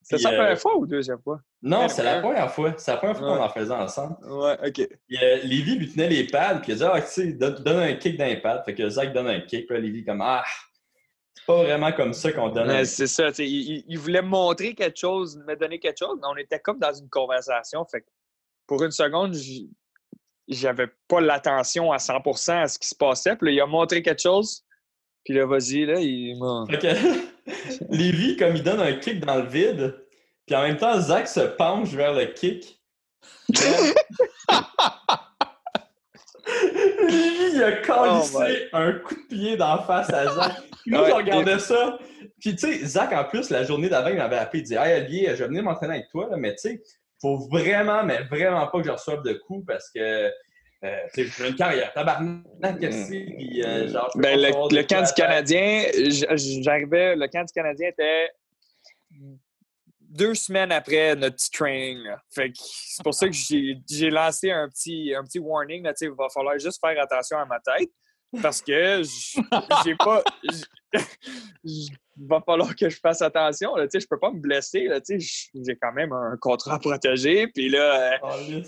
C'est euh, première fois ou deuxième fois? Non, Ouais, c'est la ouais. première fois. C'est la première fois Ouais. qu'on en faisait ensemble. Ouais, OK. Puis, Lévi lui tenait les pads, puis il a dit Ah, tu sais, donne, donne un kick dans les pads. Fait que Zach donne un kick, puis là, Lévi, comme Ah, pas vraiment comme ça qu'on Mais c'est ça, il, il- voulait me montrer quelque chose, me donner quelque chose, mais on était comme dans une conversation. Fait que pour une seconde, j'avais pas l'attention à 100% à ce qui se passait. Puis là, il a montré quelque chose. Puis là, vas-y, là, il m'a. Que Lévi, comme il donne un kick dans le vide, puis en même temps, Zach se penche vers le kick. Il a calissé Oh un coup de pied d'en face à Zach. Puis moi, Ouais, je regardais ça. Puis, tu sais, Zach, en plus, la journée d'avant, il m'avait appelé. Il dit Hey, Olivier, je vais venir m'entraîner avec toi, là, mais tu sais, faut vraiment, mais vraiment pas que je reçoive de coups parce que. Euh, tu sais, j'ai une carrière, tabarnak, que c'est, puis euh, genre... je peux Ben, pas le, camp du. Canadien, j'arrivais, le camp du Canadien était deux semaines après notre petit training. c'est pour ça que j'ai lancé un petit, un petit warning. Il va falloir juste faire attention à ma tête parce que j'ai pas. Il va falloir que je fasse attention. Là, je peux pas me blesser. J'ai quand même un contrat à protéger. Puis là,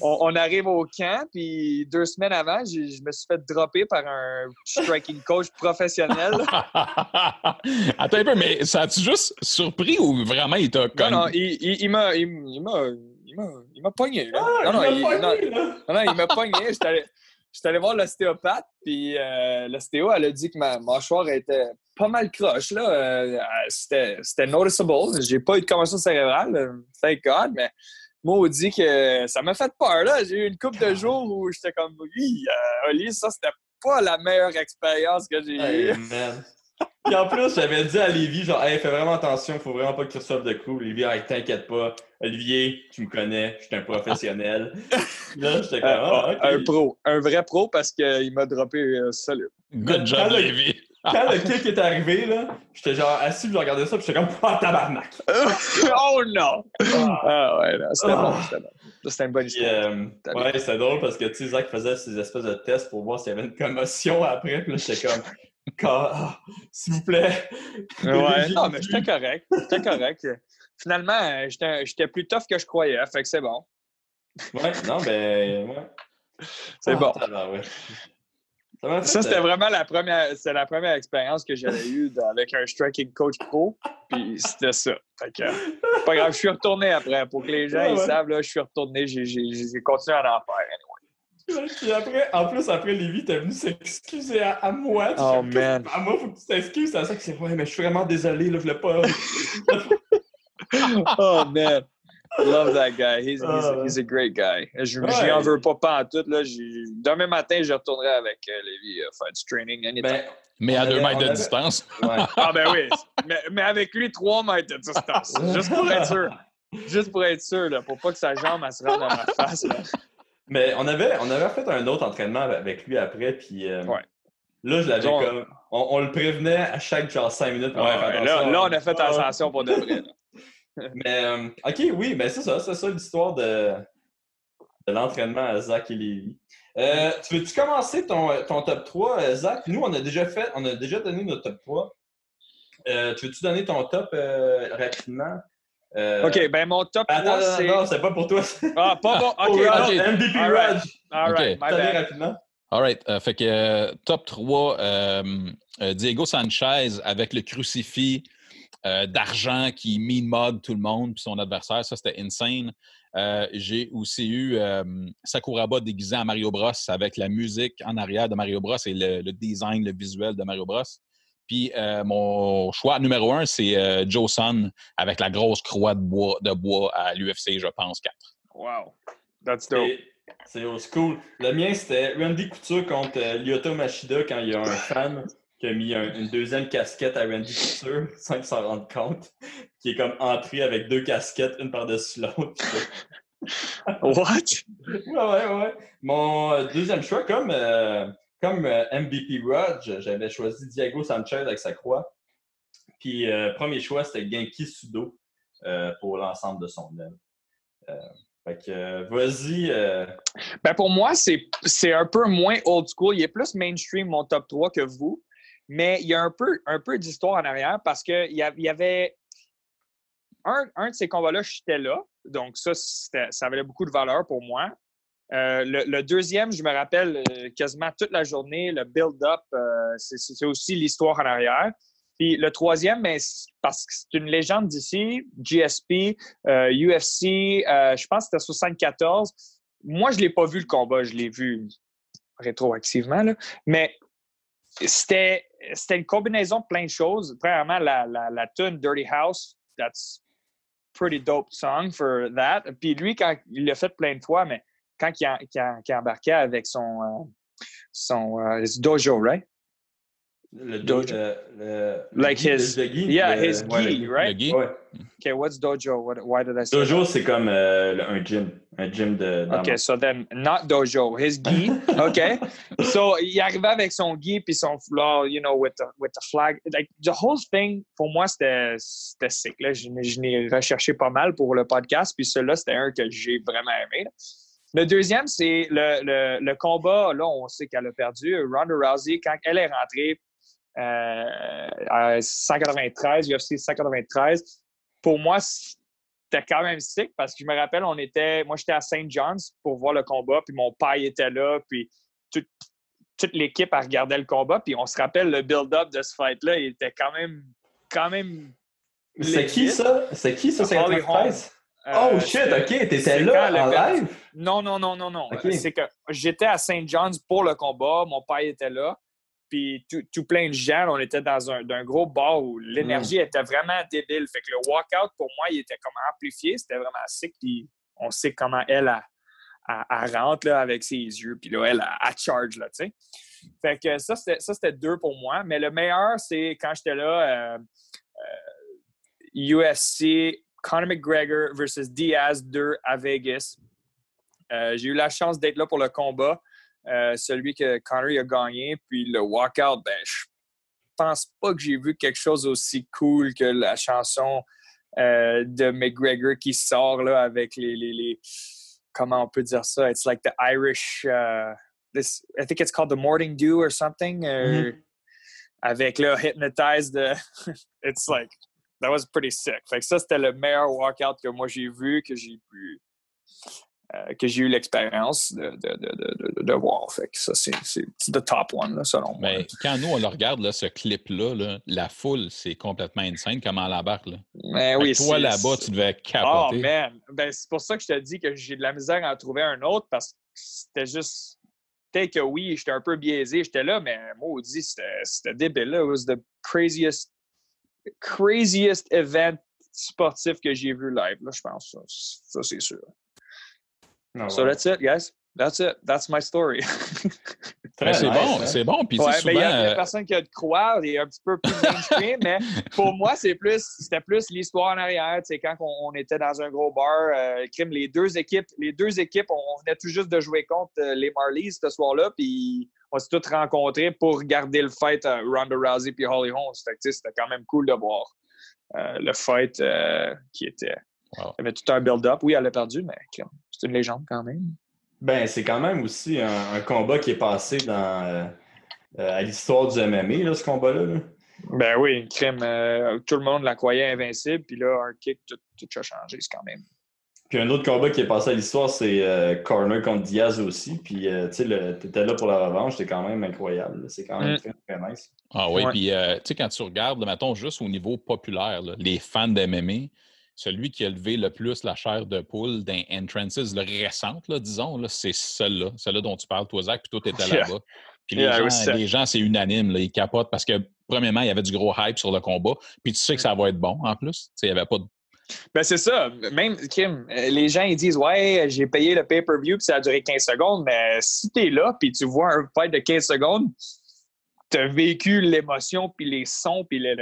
on, on arrive au camp, puis deux semaines avant, je me suis fait dropper par un striking coach professionnel. Attends un peu, mais ça a-tu juste surpris ou vraiment il t'a Non, comme. non, il, il, il m'a il, m'a il m'a il m'a pogné. là. Ah, non, non, il non, là. non, non, il m'a pogné. J'étais allé, voir l'ostéopathe, puis euh, l'ostéo, elle a dit que ma mâchoire était pas mal croche. Là. Euh, c'était, noticeable. J'ai pas eu de commotion cérébrale, euh, thank God, mais maudit que ça m'a fait peur. Là. J'ai eu une couple de jours où j'étais comme, oui, euh, Oli, ça, c'était pas la meilleure expérience que j'ai eue. Puis en plus, j'avais dit à Lévi, genre, hey, fais vraiment attention, faut vraiment pas que tu reçoives de coups. Lévi, hey, t'inquiète pas. Olivier, tu me connais, je suis un professionnel. là, j'étais comme, Euh, ah. Un pro, un vrai pro parce qu'il m'a droppé euh, solide. Good job, Quand le- Lévi. quand le kick est arrivé, là, j'étais genre assis, je regardais ça, puis j'étais comme, ah, tabarnak! oh non! Ah. Ah ouais, non, c'était Ah. bon, c'était bon. C'était une bonne Puis, histoire. euh, ouais, c'était drôle parce que, tu sais, Zach faisait ces espèces de tests pour voir s'il y avait une commotion après, puis là, j'étais comme, Ah, s'il vous plaît! Ouais, non, mais j'étais correct. J'étais correct. Finalement, euh, j'étais plus tough que je croyais, fait que c'est bon. Ouais, non, ben, ouais. C'est Ah, bon. Ça c'était euh, vraiment la première, la première expérience que j'avais eue de- avec un striking coach pro. Puis c'était ça. Fait que, pas grave, je suis retourné après. Pour que les gens Ouais, ils ouais. savent, là, je suis retourné, j'ai continué à en faire. Puis après, en plus, après, Lévi, t'es venu s'excuser à, à moi. Tu Oh, fais, man. À moi, faut que tu t'excuses. C'est ça que c'est, ouais, mais je suis vraiment désolé, là, je voulais pas. Oh man. Love that guy. He's, he's, Ah. he's a great guy. Je Ouais. en veux pas pas en tout. Là. Demain matin, je retournerai avec euh, Lévi euh, faire du training. anytime. Ben, Mais à deux mètres de avait- distance. ouais. Ah ben oui. mais, mais avec lui, trois mètres de distance. Juste pour être sûr. Juste pour être sûr, là, pour pas que sa jambe elle se rende dans ma face. là. Mais on avait, on avait fait un autre entraînement avec lui après, puis euh, Ouais. là, je l'avais comme. On, on le prévenait à chaque genre 5 minutes. pour Ouais, faire là, là, on a fait attention pour de vrai. Mais, euh, ok, oui, mais c'est ça, c'est ça l'histoire de, de l'entraînement à Zach et Lévi. Euh, tu veux-tu commencer ton, ton top 3, euh, Zach? Nous, on a déjà fait, on a déjà donné notre top 3. Euh, tu veux-tu donner ton top rapidement? Euh, OK, ben mon top 3, Attends, c'est... non, non, c'est pas pour toi. Ah, pas bon. pour OK. MVP All right. Raj. All right, my bad. All rapidement. right. euh, fait que euh, top 3, euh, euh, Diego Sanchez avec le crucifix euh, d'argent qui mean mug tout le monde puis son adversaire. Ça, c'était insane. Euh, J'ai aussi eu euh, Sakuraba déguisé en Mario Bros avec la musique en arrière de Mario Bros et le, le design, le visuel de Mario Bros. Puis euh, mon choix numéro un, c'est euh, Joe Son avec la grosse croix de bois, de bois à l'UFC, je pense, 4. Wow. That's dope. C'est- school. Le mien, c'était Randy Couture contre euh, Lyoto Machida quand il y a un fan qui a mis un- une deuxième casquette à Randy Couture sans qu'il s'en rende compte, qui est comme entré avec deux casquettes, une par-dessus l'autre. What? Ouais, ouais, ouais. Mon deuxième choix, comme, euh, comme euh, MVP Raj, j'avais choisi Diego Sanchez avec sa croix. Puis euh, premier choix, c'était Genki Sudo euh, pour l'ensemble de son œuvre. Euh, fait que, vas-y. Ben pour moi, c'est un peu moins old school. Il est plus mainstream, mon top 3 que vous. Mais il y a un peu, un peu d'histoire en arrière parce qu'il y, y avait un, un de ces combats-là, j'étais là. Donc, ça, ça avait beaucoup de valeur pour moi. Euh, le, deuxième, je me rappelle euh, quasiment toute la journée, le build-up, euh, c'est aussi l'histoire en arrière. Puis le troisième, parce que c'est une légende d'ici, GSP, UFC, je pense que c'était 74. Moi, je ne l'ai pas vu le combat, je l'ai vu rétroactivement, mais c'était une combinaison de plein de choses. Premièrement, la, la, tune Dirty House, that's pretty dope song for that. Puis lui, il l'a fait plein de fois, mais quand il, a, qu'il a- qu'il embarquait avec son, euh, son euh, his dojo, right? le, Dojo. le, le- Like le- his- Yeah, le- his ouais, le gi, right? Le gi. Ouais. Okay, what's dojo? What, why did I say Dojo, c'est comme euh, un gym. Un gym de. Okay, so then not dojo, his gi. Okay, so il arrivait avec son gi puis son foulard, you know, with the with the flag. Like the whole thing, pour moi, c'était c'était sick. Là, je, je l'ai recherché pas mal pour le podcast, puis celui-là, c'était un que j'ai vraiment aimé. là. Le deuxième, c'est le, le, le combat. Là, on sait qu'elle a perdu. Ronda Rousey, quand elle est rentrée euh, à 193, UFC 193, pour moi, c'était quand même sick parce que je me rappelle, on était, moi, j'étais à St. John's pour voir le combat, puis mon père était là, puis tout- toute l'équipe a regardé le combat, puis on se rappelle le build-up de ce fight-là, il était quand même, quand même. C'est qui ça? C'est qui ça? C'est 93? Euh, Oh shit, ok, t'étais là en live? Non, non, non, non, non. C'est que j'étais à St. John's pour le combat, mon père était là, puis tout, tout plein de gens, on était dans un, gros bar où l'énergie Mm. était vraiment débile. Fait que le walkout, pour moi, il était comme amplifié, c'était vraiment sick, puis on sait comment elle, a, elle, elle rentre là, avec ses yeux, puis là, elle, elle, elle charge, là, tu sais. Fait que ça, c'était, deux pour moi. Mais le meilleur, c'est quand j'étais là, euh, euh, UFC, Conor McGregor versus Diaz 2 à Vegas. Euh, j'ai eu la chance d'être là pour le combat, euh, celui que Conor a gagné. Puis le walkout, ben, je pense pas que j'ai vu quelque chose aussi cool que la chanson euh, de McGregor qui sort là, avec les, les, les, Comment on peut dire ça? It's like the Irish. Uh, this, I think it's called the Morning Dew or something. Mm-hmm. Avec le Hypnotize de. it's like. That was pretty sick. Fait que ça, c'était le meilleur walkout que moi j'ai vu, que j'ai pu euh, que j'ai eu l'expérience de, de, de, de, voir. Fait que ça, c'est le top one, selon moi. Mais quand nous, on le regarde, là, ce clip-là, la foule, c'est complètement insane comment elle embarque. Là. Mais oui, toi, là-bas, tu devais capoter. Oh, man! Ben, c'est pour ça que je te dis que j'ai de la misère à en trouver un autre parce que c'était juste. Peut-être que oui, j'étais un peu biaisé. J'étais là, mais maudit, c'était débile. Là. It was the craziest, craziest event sportif que j'ai vu live, là, je pense. ça c'est sûr. No, so that's it, guys. That's it. That's my story. Ben, c'est bon, c'est bon. Puis ouais, souvent, il y a des euh, personnes qui ont de croire, il est un petit peu plus mainstream, mais pour moi, c'est plus, c'était plus l'histoire en arrière. C'est quand on, était dans un gros bar, euh, crime, les deux équipes, les deux équipes, on, venait tout juste de jouer contre euh, les Marlies ce soir-là, puis on s'est tous rencontrés pour garder le fight à Ronda Rousey puis Holly Holmes. C'était quand même cool de voir le fight qui était. Il y avait tout un build-up. Oui, elle a perdu, mais c'est une légende quand même. Ben, c'est quand même aussi un, combat qui est passé dans, euh, euh, à l'histoire du MMA, ce combat-là. Ben oui, crime. Euh, tout le monde la croyait invincible, puis là, un kick, tout, a changé, c'est quand même. Puis un autre combat qui est passé à l'histoire, c'est Corner contre Diaz aussi. Puis, tu sais, étais là pour la revanche, c'est quand même incroyable. C'est quand même mm. très, très nice. Ah oui, puis, tu sais, quand tu regardes, mettons, juste au niveau populaire, les fans d'MMA, celui qui a levé le plus la chair de poule d'un entrances là, disons, c'est celle-là, celle-là dont tu parles, toi, Zach, puis toi, tu étais là-bas. Puis les, gens, c'est unanime, là, ils capotent parce que, premièrement, il y avait du gros hype sur le combat, puis tu sais que ça va être bon en plus. Il n'y avait pas de. Ben, c'est ça. Même, Kim, les gens, ils disent Ouais, j'ai payé le pay-per-view, puis ça a duré 15 secondes, mais si tu es là, puis tu vois un fight de 15 secondes, tu as vécu l'émotion, puis les sons, puis le,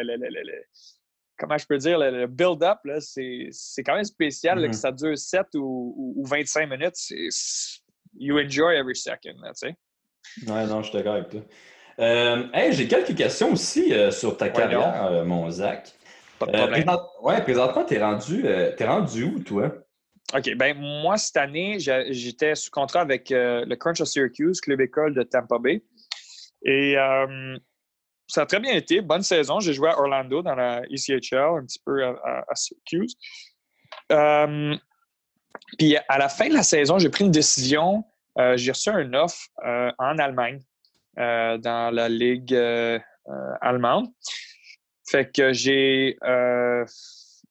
comment je peux dire, le, build-up, c'est quand même spécial que mm-hmm. ça dure 7 ou, ou, 25 minutes. You enjoy every second, tu sais. Ouais, non, je suis d'accord avec toi. Euh, hey, j'ai quelques questions aussi euh, sur ta carrière, euh, mon Zach. Pas de problème. ouais, présentement, t'es rendu, es rendu où, toi? OK. Ben moi, cette année, j'étais sous contrat avec le Crunch of Syracuse, club école de Tampa Bay. Et ça a très bien été. Bonne saison. J'ai joué à Orlando dans la ECHL, un petit peu à, Syracuse. Euh, puis à la fin de la saison, j'ai pris une décision. Euh, j'ai reçu un offre euh, en Allemagne, dans la ligue allemande. Fait que j'ai,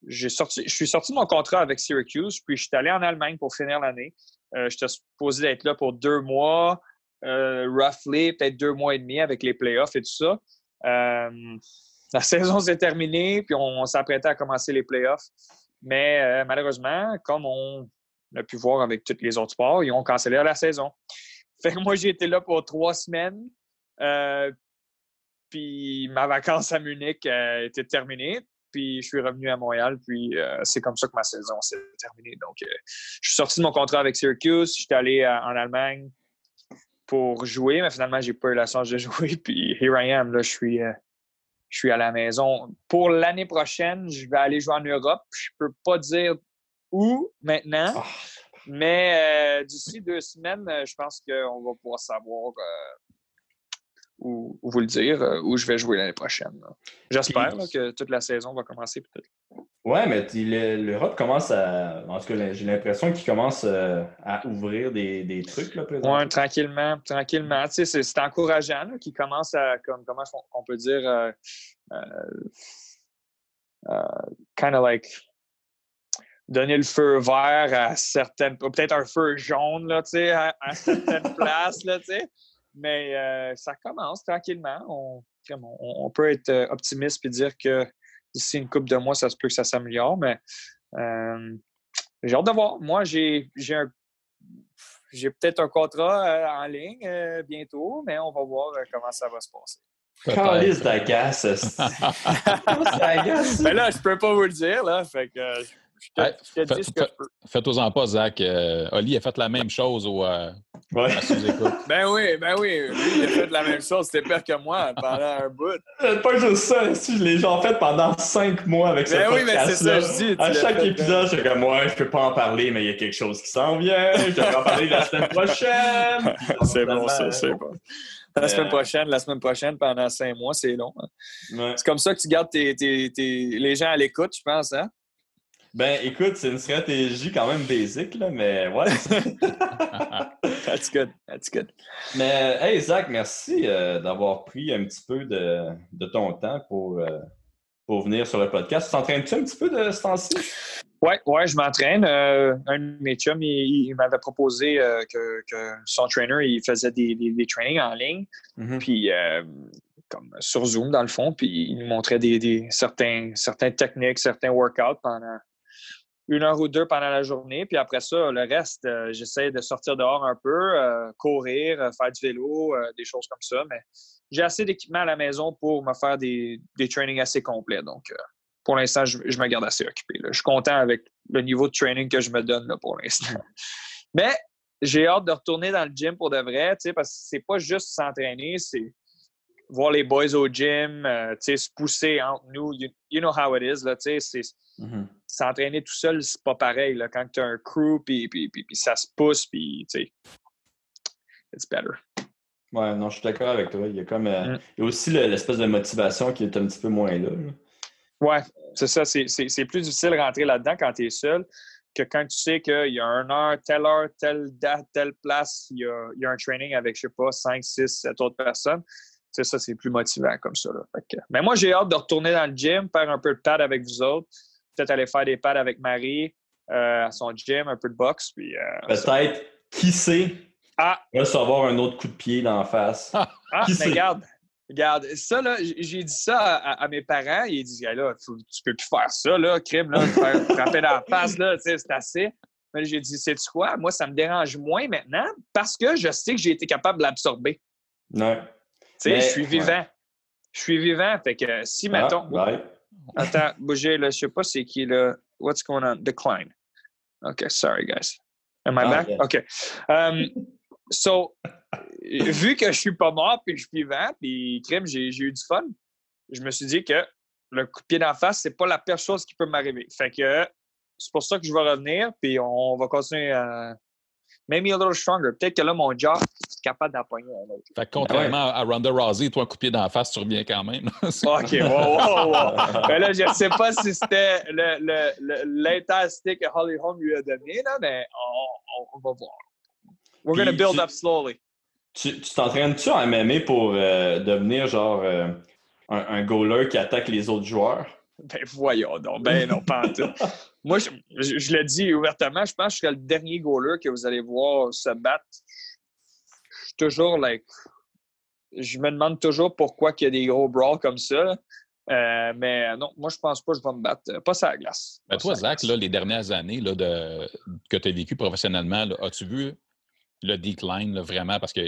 j'ai sorti, je suis sorti de mon contrat avec Syracuse, puis je suis allé en Allemagne pour finir l'année. J'étais supposé être là pour deux mois, roughly, peut-être deux mois et demi avec les playoffs et tout ça. Euh, la saison s'est terminée, puis on, s'apprêtait à commencer les playoffs. Mais euh, malheureusement, comme on a pu voir avec tous les autres sports, ils ont cancellé la saison. Fait que moi, j'ai été là pour trois semaines. Euh, puis ma vacance à Munich était terminée. Puis je suis revenu à Montréal. Puis c'est comme ça que ma saison s'est terminée. Donc, je suis sorti de mon contrat avec Syracuse. Je suis allé en Allemagne pour jouer, mais finalement, j'ai pas eu la chance de jouer. Puis here I am, là, je suis, euh, je suis à la maison. Pour l'année prochaine, je vais aller jouer en Europe. Je peux pas dire où maintenant, ah. mais euh, d'ici deux semaines, euh, je pense qu'on va pouvoir savoir où, vous le dire, où je vais jouer l'année prochaine. J'espère que toute la saison va commencer peut-être. Ouais, mais l'Europe commence à. En tout cas, j'ai l'impression qu'il commence euh, à ouvrir des, des trucs, là, Oui, tranquillement, tranquillement. Tu sais, c'est encourageant qu'il commence à, comme, comment on peut dire, euh, euh, kind of like donner le feu vert à certaines, peut-être un feu jaune, là, tu sais, à, certaines places, là, Mais ça commence tranquillement. On, on, peut être optimiste et dire que d'ici une couple de mois, ça se peut que ça s'améliore, mais euh, j'ai hâte de voir. Moi, j'ai j'ai peut-être un contrat euh, en ligne euh, bientôt, mais on va voir comment ça va se passer. Calice d'agace. Mais là, je peux pas vous le dire, là. Fait que je te, dis ce que je peux. Faites-en pas, Zach. Oli a fait la même chose au, Ouais. Ben oui, ben oui. Lui, il a fait la même chose. C'était pire que moi pendant un bout. Pas juste ça. Si je l'ai déjà fait pendant cinq mois avec Ben ce oui, mais c'est ça, je dis. À chaque fait, épisode, je suis comme, ouais, je peux pas en parler, mais il y a quelque chose qui s'en vient. Je devrais en parler la semaine prochaine. C'est bon, ça, c'est bon. La Euh, semaine prochaine, la semaine prochaine, pendant cinq mois, c'est long. hein. Ouais. C'est comme ça que tu gardes tes, tes- tes- les gens à l'écoute, je pense, hein? Ben, écoute, c'est une stratégie quand même basique, là, mais ouais. That's good. That's good. mais, hey, Zach, merci euh, d'avoir pris un petit peu de, de ton temps pour, euh, pour venir sur le podcast. Tu t'entraînes-tu un petit peu de ce temps-ci? Ouais, ouais, je m'entraîne. Euh, un de mes chums, il, il m'avait proposé euh, que, que son trainer, il faisait des, des, des trainings en ligne, Mhm. puis euh, comme sur Zoom, dans le fond, puis il nous montrait des, des, certains, certaines techniques, certains workouts pendant une heure ou deux pendant la journée. Puis après ça, le reste, euh, j'essaie de sortir dehors un peu, euh, courir, euh, faire du vélo, des choses comme ça. Mais j'ai assez d'équipement à la maison pour me faire des, des trainings assez complets. Donc, pour l'instant, je, je me garde assez occupé. là. Je suis content avec le niveau de training que je me donne là, pour l'instant. Mais j'ai hâte de retourner dans le gym pour de vrai, parce que c'est pas juste s'entraîner, c'est voir les boys au gym, se pousser entre nous. You, you know how it is, là, c'est Mhm. S'entraîner tout seul, c'est pas pareil. Là, quand tu as un crew, puis, puis, puis, puis ça se pousse, puis tu sais, it's better. Ouais, non, je suis d'accord avec toi. Il y a comme. euh, Mm. il y a aussi le- l'espèce de motivation qui est un petit peu moins là. là. Ouais, c'est ça. C'est, plus difficile de rentrer là-dedans quand tu es seul que quand tu sais qu'il y a une heure, telle heure, telle date, telle place, il y a, il y a un training avec, je sais pas, 5, 6, 7 autres personnes. C'est ça, c'est plus motivant comme ça. Là. Que- mais moi, j'ai hâte de retourner dans le gym, faire un peu de pad avec vous autres, peut-être aller faire des pads avec Marie euh, à son gym, un peu de boxe. Puis, euh, Peut-être, qui sait, Ah! recevoir un autre coup de pied d'en face. Ah, Qui mais sait? regarde, regarde, ça, là, j'ai dit ça à, mes parents. Ils disent, Hey, là, faut- tu peux plus faire ça, là, crime, là, te faire frapper dans la face, là, tu c'est assez. Mais j'ai dit, sais-tu quoi? Moi, ça me dérange moins maintenant parce que je sais que j'ai été capable de l'absorber. Ouais. Tu sais, je suis vivant. Je suis vivant. Fait que si, mettons. Ah, ouais. Attends, bougez, là, je sais pas c'est qui, là. What's going on? Decline. OK, sorry, guys. Am I Ah, back? OK. Um, so, vu que je suis pas mort puis que je suis vivant, puis crime, j'ai j'ai eu du fun, je me suis dit que le coup de pied d'en face, c'est pas la pire chose qui peut m'arriver. Fait que c'est pour ça que je vais revenir, puis on va continuer à. Maybe a little stronger. Peut-être que là, mon jaw est capable d'appoigner un autre. Fait que contrairement à Ronda Rousey, toi, un coup de pied d'en face, tu reviens quand même. OK, wow, wow, wow. Mais là, je ne sais pas si c'était le- le- le- l'intensité que Holly Holm lui a donné, là, mais on, on- va voir. We're going to build tu- up slowly. Tu tu t'entraînes-tu en MMA pour euh, devenir genre euh, un, un goaler qui attaque les autres joueurs? Ben voyons donc. Ben non, pas en tout. Moi, je, je- je le dis ouvertement, je pense que je serai le dernier goaler que vous allez voir se battre. Je suis toujours, like... Je me demande toujours pourquoi il y a des gros brawls comme ça. Euh, mais non, moi, je pense pas que je vais me battre. Pas ça la glace. Ben, toi, sur Zach, là, les dernières années là, de, que tu as vécu professionnellement, as-tu vu le decline là, vraiment? Parce qu'en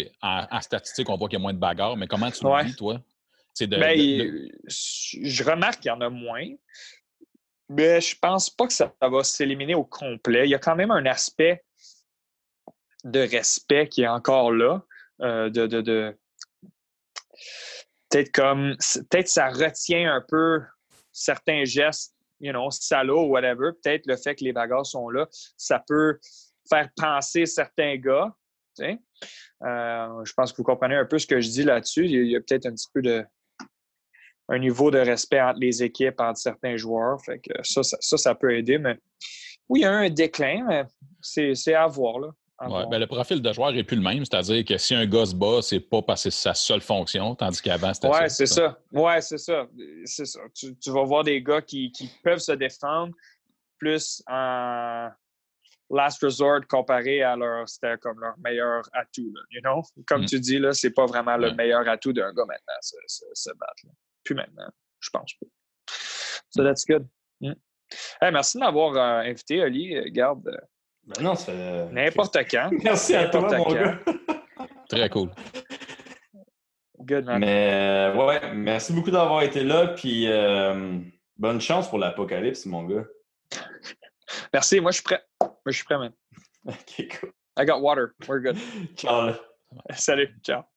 en statistique, on voit qu'il y a moins de bagarres, mais comment tu Ouais. le vis, toi? De, Ben, de- de- il- je remarque qu'il y en a moins. Mais je pense pas que ça va s'éliminer au complet. Il y a quand même un aspect de respect qui est encore là. euh, de, Peut-être comme. Peut-être ça retient un peu certains gestes, you know, salauds ou whatever. Peut-être le fait que les bagarres sont là, ça peut faire penser certains gars. Euh, je pense que vous comprenez un peu ce que je dis là-dessus. Il y a peut-être un petit peu de un niveau de respect entre les équipes, entre certains joueurs. Fait que ça, ça, ça, ça peut aider. Mais oui, il y a un déclin, mais c'est c'est à voir. Là. Ouais, ben, le profil de joueur n'est plus le même, c'est-à-dire que si un gars se bat, c'est pas parce que c'est sa seule fonction, tandis qu'avant, c'était Ouais, c'est ça. Ouais, c'est ça. C'est ça. Tu, tu vas voir des gars qui, qui peuvent se défendre plus en last resort comparé à leur c'était comme leur meilleur atout. Là, you know? Comme Mm. tu dis, là, c'est pas vraiment le Ouais. meilleur atout d'un gars maintenant, se, se, se battre. là. Plus maintenant, je pense pas. So that's good. Mm. Hey, merci de m'avoir euh, invité, Oli. Euh, Garde, euh, Ben non, ça fait. n'importe quand. Merci à toi, mon quand. gars. Très cool. Good, man. Mais euh, ouais, merci beaucoup d'avoir été là. Puis euh, bonne chance pour l'apocalypse, mon gars. Merci, moi je suis prêt. Moi je suis prêt, man. Ok, cool. I got water. We're good. Ciao. là. Salut. Ciao.